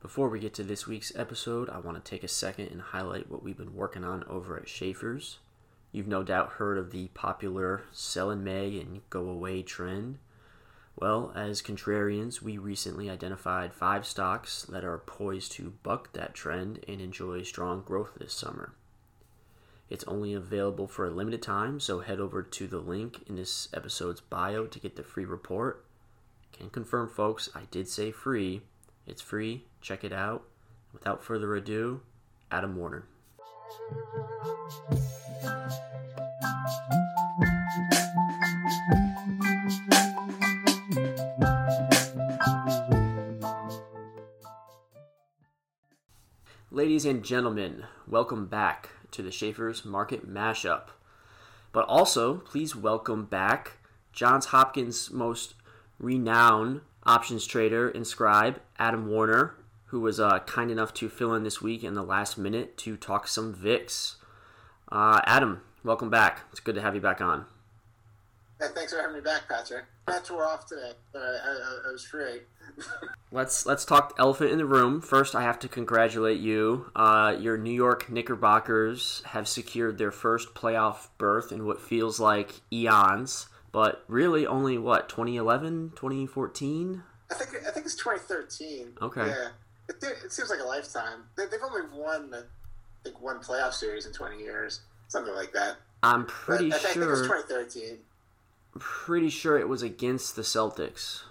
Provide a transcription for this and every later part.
Before we get to this week's episode, I want to take a second and highlight what we've been working on over at Schaeffer's. You've no doubt heard of the popular sell in May and go away trend. Well, as contrarians, we recently identified five stocks that are poised to buck that trend and enjoy strong growth this summer. It's only available for a limited time, so head over to the link in this episode's bio to get the free report. Can confirm, folks, I did say free. It's free. Check it out. Without further ado, Adam Warner. Ladies and gentlemen, welcome back to the Schaeffer's Market Mashup. But also, please welcome back Johns Hopkins' most renowned options trader and scribe, Adam Warner, who was uh, kind enough to fill in this week in the last minute to talk some VIX. Uh, Adam, welcome back. It's good to have you back on. Hey, thanks for having me back, Patrick. Bets were off today, but I, I, I was free. let's let's talk elephant in the room. First, I have to congratulate you. Uh, your New York Knickerbockers have secured their first playoff berth in what feels like eons, but really only what 2011, 2014. I think I think it's 2013. Okay. Yeah, it, it seems like a lifetime. They, have only won I think one playoff series in 20 years, something like that. I'm pretty but sure. I think it was 2013 pretty sure it was against the Celtics.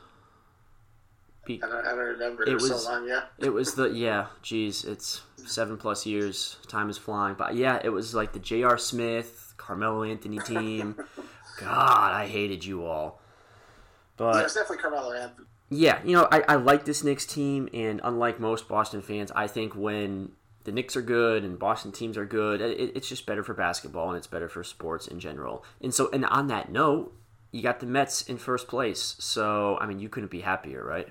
Be- I, don't, I don't remember. It, it was so long, yeah. it was the yeah. Geez, it's seven plus years. Time is flying. But yeah, it was like the J.R. Smith, Carmelo Anthony team. God, I hated you all. But yeah, it's definitely Carmelo Anthony. Yeah, you know, I, I like this Knicks team, and unlike most Boston fans, I think when the Knicks are good and Boston teams are good, it, it's just better for basketball and it's better for sports in general. And so, and on that note, you got the Mets in first place. So, I mean, you couldn't be happier, right?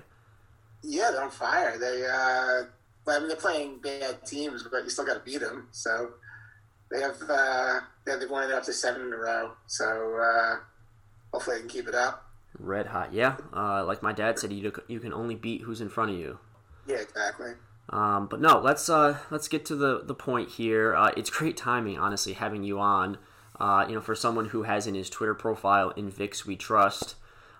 Yeah, they're on fire. They, uh, well, I mean, they're playing bad teams, but you still got to beat them. So they have, uh, they've won it up to seven in a row. So uh, hopefully they can keep it up. Red hot, yeah. Uh, like my dad said, you you can only beat who's in front of you. Yeah, exactly. Um, but no, let's uh, let's get to the the point here. Uh, it's great timing, honestly, having you on. Uh, you know, for someone who has in his Twitter profile "In VIX We Trust,"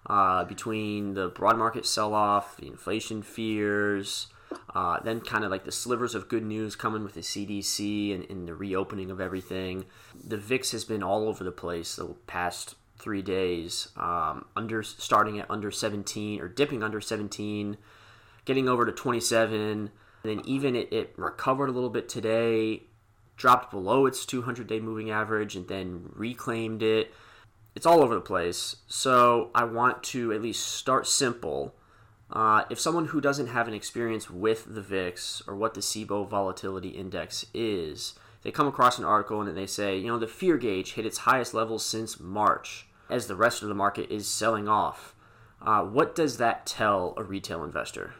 uh, between the broad market sell-off, the inflation fears, uh, then kind of like the slivers of good news coming with the CDC and, and, the reopening of everything. The VIX has been all over the place the past three days. Um, under starting at under 17 or dipping under 17, getting over to 27, and then even it, it recovered a little bit today dropped below its 200 day moving average and then reclaimed it. It's all over the place. So I want to at least start simple. Uh, if someone who doesn't have an experience with the VIX or what the CBOE volatility index is, they come across an article and they say, you know, the fear gauge hit its highest level since March as the rest of the market is selling off. Uh, what does that tell a retail investor?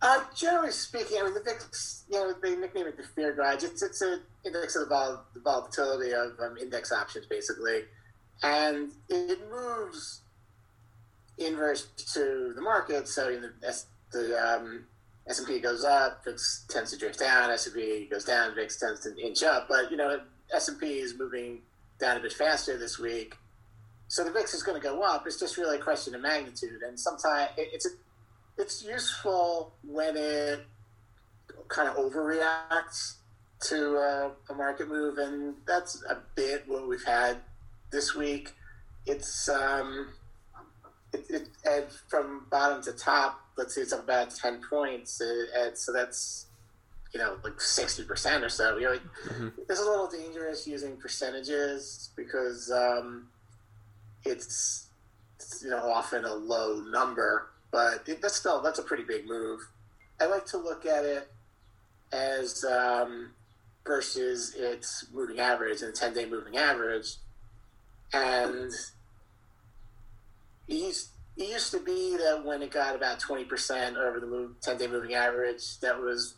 Uh, generally speaking, I mean, the VIX, you know, they nickname it the fear gauge. It's, it's an index of the, vol- the volatility of um, index options, basically. And it moves inverse to the market. So you the, the um, S&P goes up, VIX tends to drift down, S&P goes down, VIX tends to inch up. But, you know, S&P is moving down a bit faster this week. So the VIX is going to go up. It's just really a question of magnitude. And sometimes it, it's a it's useful when it kind of overreacts to a market move, and that's a bit what we've had this week. It's um, it, it and from bottom to top. Let's say it's about ten points, and so that's you know like sixty percent or so. You know, mm-hmm. it's a little dangerous using percentages because um, it's, it's you know often a low number but it, that's still that's a pretty big move. I like to look at it as um, versus its moving average and ten day moving average, and it used, it used to be that when it got about twenty percent over the ten day moving average, that was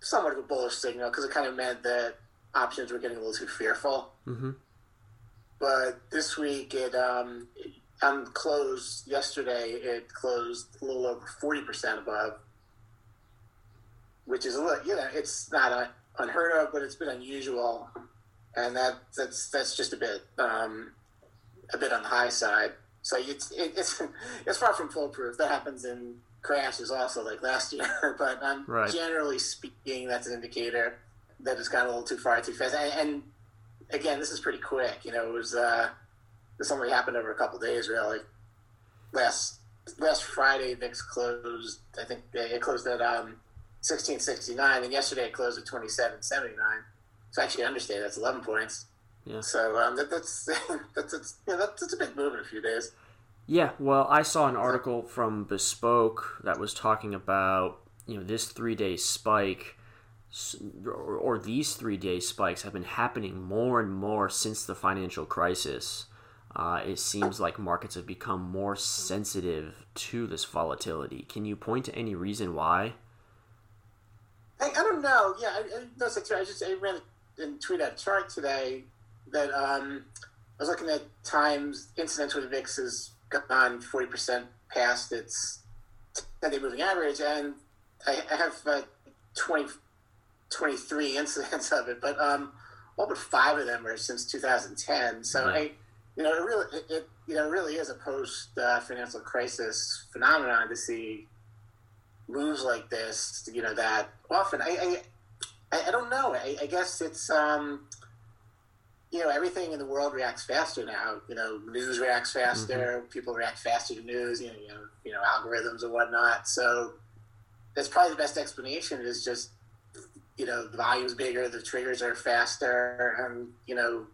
somewhat of a bullish signal because it kind of meant that options were getting a little too fearful. Mm-hmm. But this week, it, um, and closed yesterday. It closed a little over forty percent above which is a little, you know, it's not a, unheard of, but it's been unusual, and that that's that's just a bit um, a bit on the high side. So it's it, it's it's far from foolproof. That happens in crashes also, like last year. but um, Right. generally speaking, that's an indicator that it's gone a little too far too fast. And, and again, this is pretty quick. You know, it was uh, this only happened over a couple days, really. Last last Friday, VIX closed. I think it closed at um, sixteen sixty nine, and yesterday it closed at twenty seven seventy nine. So actually, understand that's eleven points. Yeah. So um, that, that's that's that's, yeah, that's that's a big move in a few days. Yeah, well, I saw an article from Bespoke that was talking about you know this three day spike, or, or these three day spikes have been happening more and more since the financial crisis. Uh, it seems like markets have become more sensitive to this volatility. Can you point to any reason why? I, I don't know. Yeah, I, I too. I just I ran and tweeted out a chart today that um, I was looking at times incidents the VIX has gone forty percent past its ten-day moving average, and I, I have uh, 20, 23 incidents of it, but um, all but five of them are since two thousand ten. So Yeah. I, you know, it really, it, you know, it really is a post uh, financial crisis phenomenon to see moves like this, you know, that often. I I, I don't know. I, I guess it's um, you know, everything in the world reacts faster now. You know, news reacts faster. Mm-hmm. People react faster to news. You know, you know, you know, algorithms and whatnot. So that's probably the best explanation. Is just you know, the volume's bigger, the triggers are faster, and you know,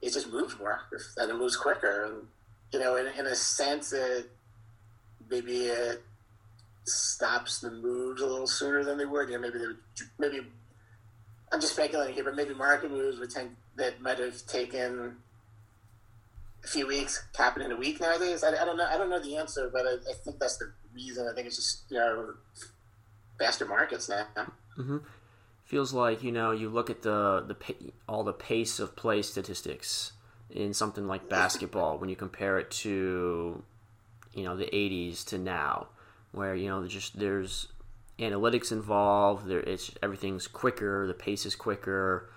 it just moves more and it moves quicker. And you know, in, in a sense, it maybe it stops the moves a little sooner than they would. You know, maybe they would, maybe I'm just speculating here, but maybe market moves would tend that might have taken a few weeks happen in a week nowadays. I, I don't know. I don't know the answer, but I, I think that's the reason. I think it's just you know faster markets now. Mm-hmm. feels like you know you look at the the all the pace of play statistics in something like basketball when you compare it to you know the 80s to now where you know just there's analytics involved there it's everything's quicker the pace is quicker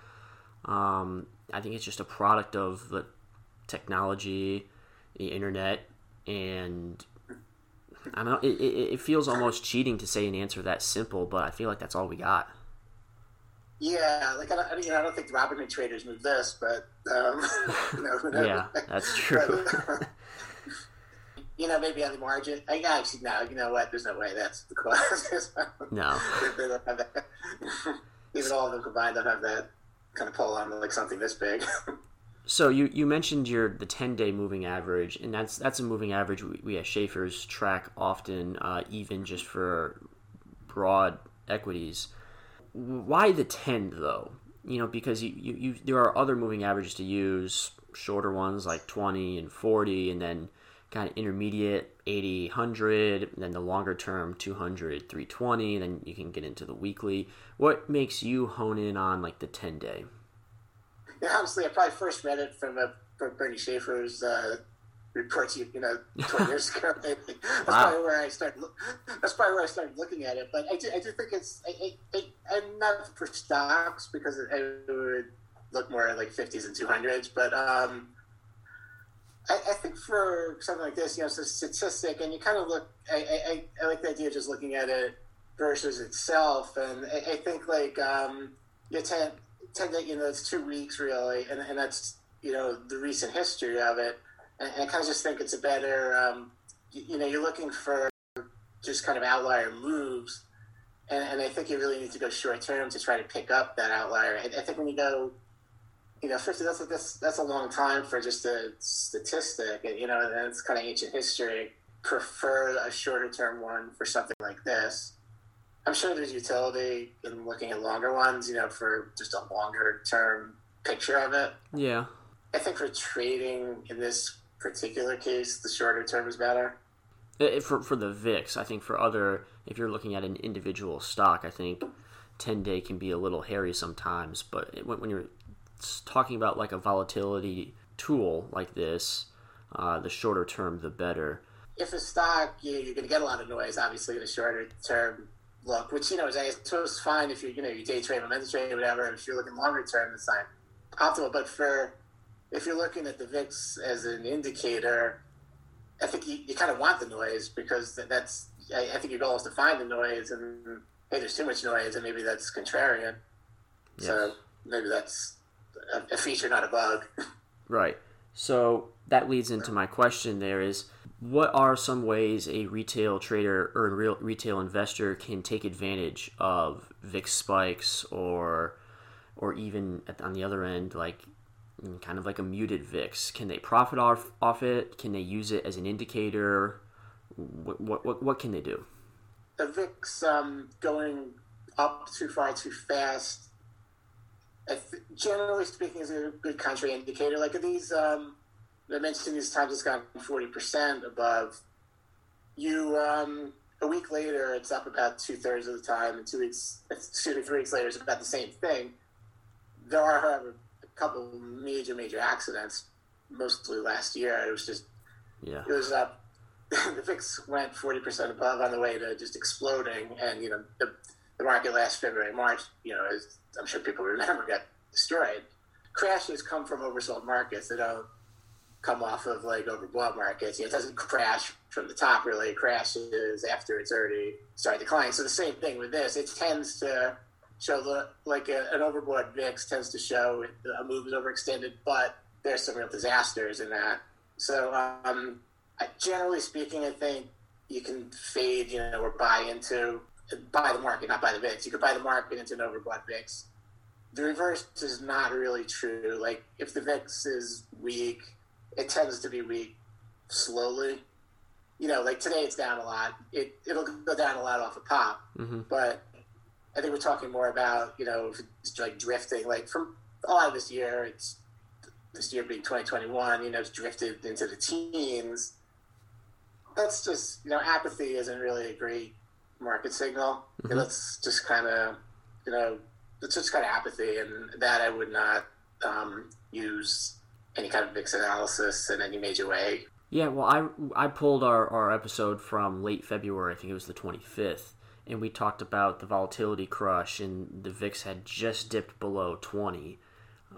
um, i think it's just a product of the technology the internet and i don't know it, it, it feels almost cheating to say an answer that simple but i feel like that's all we got Yeah, like I don't, I know, I don't think the Robinhood traders move this, but um, you know. Yeah, that's true. But, you know, maybe on the margin. I actually no. You know what? There's no way that's the cause. No. they don't have that. Even all of them combined don't have that kind of pull on like something this big. So you, you mentioned your the ten day moving average, and that's that's a moving average we, we at Schaeffer's track often, uh, even just for broad equities. Why the ten though? You know, because you, you, you there are other moving averages to use, shorter ones like twenty and forty, and then kind of intermediate 80 100 then the longer term 200 320 then you can get into the weekly what makes you hone in on like the 10 day Yeah, honestly, I probably first read it from, a, from Bernie Schaeffer's uh, reports, you you know, 20 years ago. That's Wow. probably where I started. That's probably where I started looking at it. But I do, I do think it's. I, I, I, I'm not for stocks because it, it would look more like 50s and 200s. But um, I, I think for something like this, you know, it's a statistic, and you kind of look. I, I, I- like the idea of just looking at it versus itself, and I, I think like um, you tend tend to you know it's two weeks really, and, and that's you know the recent history of it, and, and I kind of just think it's a better um, you, you know you're looking for just kind of outlier moves, and, and I think you really need to go short term to try to pick up that outlier. I, I think when you go you know, first that's that's that's a long time for just a statistic, and you know, and it's kind of ancient history. Prefer a shorter term one for something like this. I'm sure there's utility in looking at longer ones, you know, for just a longer term picture of it. yeah I think for trading in this particular case, the shorter term is better. For for the VIX, I think for other, if you're looking at an individual stock, I think ten day can be a little hairy sometimes. But when, when you're talking about like a volatility tool like this, uh, the shorter term the better. If a stock, you, you're going to get a lot of noise, obviously, in a shorter term look, which you know is I suppose fine if you're, you know you day trade, momentum trade, whatever. If you're looking longer term, it's not optimal. But for if you're looking at the VIX as an indicator, I think you, you kind of want the noise because that's I, I think your goal is to find the noise, and hey, there's too much noise, and maybe that's contrarian. Yes. So maybe that's a, a feature, not a bug. Right. So that leads into my question. There is, what are some ways a retail trader or a real retail investor can take advantage of VIX spikes, or, or even at, on the other end, like kind of like a muted VIX? Can they profit off off it? Can they use it as an indicator? What what what, what can they do? The VIX um, going up too far too fast generally speaking, is a good country indicator. Like these, um, I mentioned these times it's gone forty percent above. You um, a week later, it's up about two thirds of the time, and two weeks, two to three weeks later, it's about the same thing. There are, however, a couple major, major accidents. Mostly last year, it was just yeah, it was up. the VIX went forty percent above on the way to just exploding, and you know the the market last February, March, you know, as I'm sure people remember, got destroyed. Crashes come from oversold markets. They don't come off of like overbought markets. You know, it doesn't crash from the top really. It crashes after it's already started declining. So the same thing with this. It tends to show the, like a, an overbought VIX tends to show a move is overextended, but there's some real disasters in that. So um, generally speaking, I think you can fade, you know, or buy into buy the market, not buy the VIX. You could buy the market into an overbought VIX. The reverse is not really true. Like if the VIX is weak, it tends to be weak slowly. You know, like today it's down a lot. It it'll go down a lot off a pop, mm-hmm. but I think we're talking more about you know it's like drifting. Like from a lot of this year, it's this year being 2021. You know, it's drifted into the teens. That's just you know apathy isn't really a great market signal. Mm-hmm. Just kind of, you know, it's just kind of apathy, and that I would not um, use any kind of VIX analysis in any major way. Yeah, well, I I pulled our, our episode from late February. I think it was the 25th, and we talked about the volatility crush, and the VIX had just dipped below 20.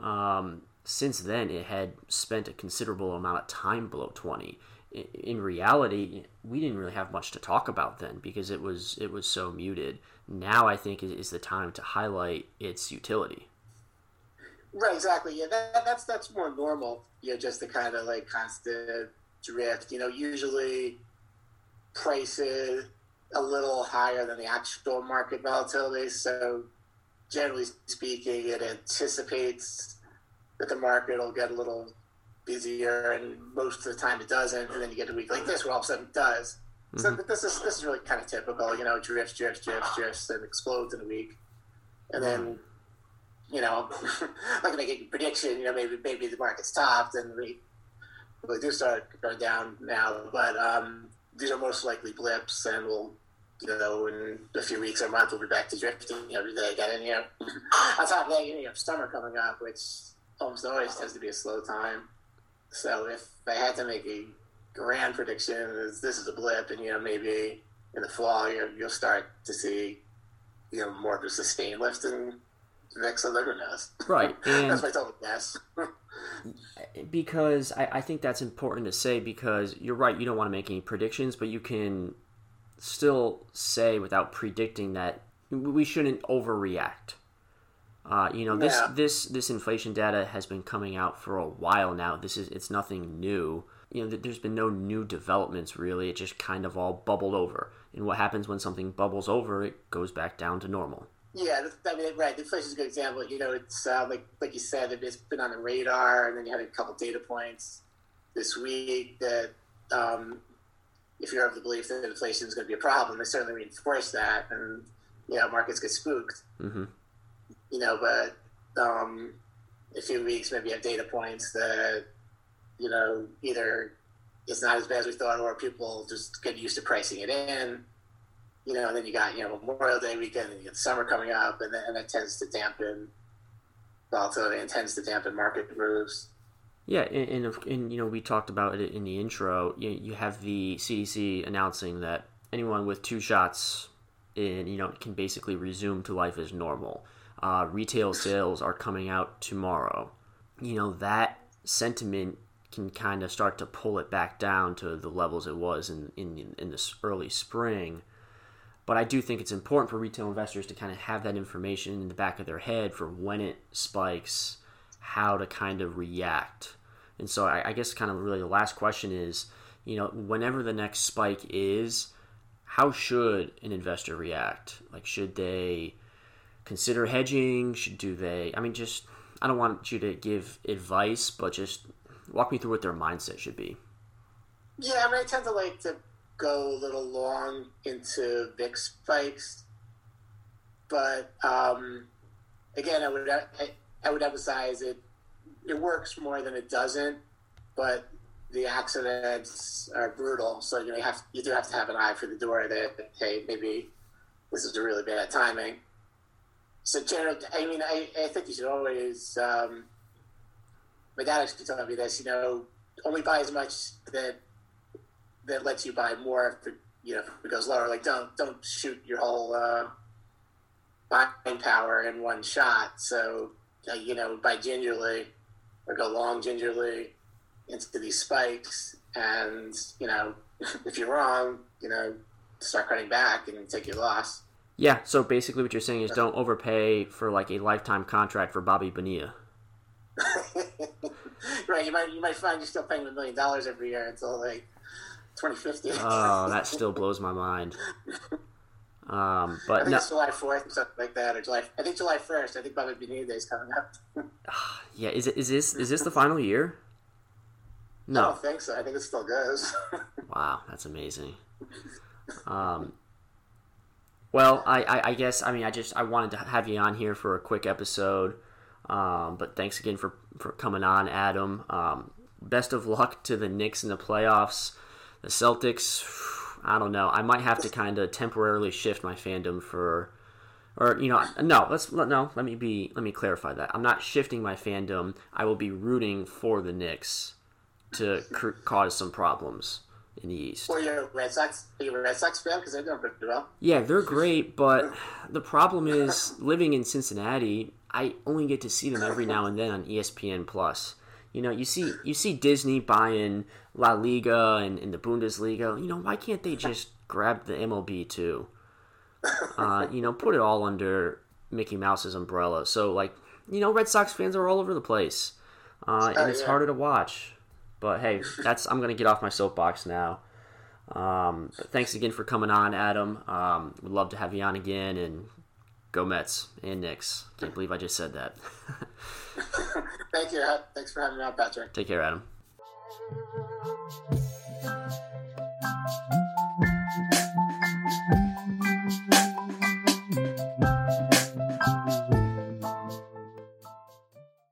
Um, since then, it had spent a considerable amount of time below 20 in reality, we didn't really have much to talk about then because it was it was so muted. Now I think is the time to highlight its utility. Right, exactly. Yeah, that, that's that's more normal. You know, just the kind of like constant drift. You know, usually prices a little higher than the actual market volatility. So, generally speaking, it anticipates that the market will get a little busier, and most of the time it doesn't. And then you get a week like this where all of a sudden it does. Mm-hmm. So this is this is really kind of typical. You know, drifts, drifts, drifts, drifts, and explodes in a week, and then you know, I'm not gonna make a prediction. You know, maybe maybe the market's topped and we really do start going down now. But um, these are most likely blips, and we'll you know in a few weeks or a month we'll be back to drifting every day again. And you know, on top of that, you have summer coming up, which almost always tends to be a slow time. So if I had to make a grand prediction, is this is a blip, and you know maybe in the fall you you'll start to see you know more of a sustained lift in the next liver knows. Right, that's my total guess. because I, I think that's important to say because you're right. You don't want to make any predictions, but you can still say without predicting that we shouldn't overreact. Uh, you know this yeah. this this inflation data has been coming out for a while now. This is it's nothing new. You know, there's been no new developments really. It just kind of all bubbled over. And what happens when something bubbles over? It goes back down to normal. Yeah, I mean, right. Inflation is a good example. You know, it's uh, like like you said, it's been on the radar, and then you had a couple data points this week that, um, if you're of the belief that inflation is going to be a problem, they certainly reinforce that, and you know, markets get spooked. Mm-hmm you know, but um, a few weeks, maybe have data points that, you know, either it's not as bad as we thought, or people just get used to pricing it in. You know, and then you got you know Memorial Day weekend, and you get summer coming up, and then that tends to dampen volatility and tends to dampen market moves. Yeah, and, and, and, you know we talked about it in the intro. You, you have the CDC announcing that anyone with two shots in you know can basically resume to life as normal. Uh, retail sales are coming out tomorrow. You know that sentiment can kind of start to pull it back down to the levels it was in in in this early spring. But I do think it's important for retail investors to kind of have that information in the back of their head for when it spikes, how to kind of react. And so I, I guess kind of really the last question is, you know, whenever the next spike is, how should an investor react? Like, should they consider hedging? Should do they? I mean, just I don't want you to give advice, but just walk me through what their mindset should be. Yeah, I mean, I tend to like to go a little long into VIX spikes, but um, again, I would I, I would emphasize it. It works more than it doesn't, but the accidents are brutal. So you know, you have you do have to have an eye for the door that hey, maybe this is a really bad timing. So general, I mean, I, I think you should always. Um, my dad actually told me this. You know, only buy as much that that lets you buy more if it, you know if it goes lower. Like don't don't shoot your whole uh, buying power in one shot. So uh, you know, buy gingerly or go long gingerly into these spikes, and you know, if you're wrong, you know, start cutting back and take your loss. Yeah. So basically, what you're saying is don't overpay for like a lifetime contract for Bobby Bonilla. right. You might you might find you're still paying a million dollars every year until like 2050. oh, that still blows my mind. Um, but I think no, it's July 4th or something like that, or July. I think July 1st. I think Bobby Bonilla Day is coming up. yeah, is it is this is this the final year? No, I don't think so. I think it still goes. Wow, that's amazing. Um, well, I, I, I guess I mean I just I wanted to have you on here for a quick episode. Um, but thanks again for for coming on, Adam. Um, best of luck to the Knicks in the playoffs. The Celtics, I don't know. I might have to kind of temporarily shift my fandom for, or you know, no. Let's no. Let me be. Let me clarify that. I'm not shifting my fandom. I will be rooting for the Knicks to cr- cause some problems in the East. or you're a Red Sox. A Red Sox fan? Because they're doing pretty well. Yeah, they're great, but the problem is living in Cincinnati, I only get to see them every now and then on ESPN Plus. You know, you see you see Disney buying La Liga and, and the Bundesliga. You know, why can't they just grab the MLB too? Uh, you know, put it all under Mickey Mouse's umbrella. So, like, you know, Red Sox fans are all over the place, uh, and it's harder to watch. But hey, that's I'm gonna get off my soapbox now. Um, but thanks again for coming on, Adam. Um, would love to have you on again, and go Mets and Knicks. Can't believe I just said that. Thank you. Thanks for having me on, Patrick. Take care, Adam.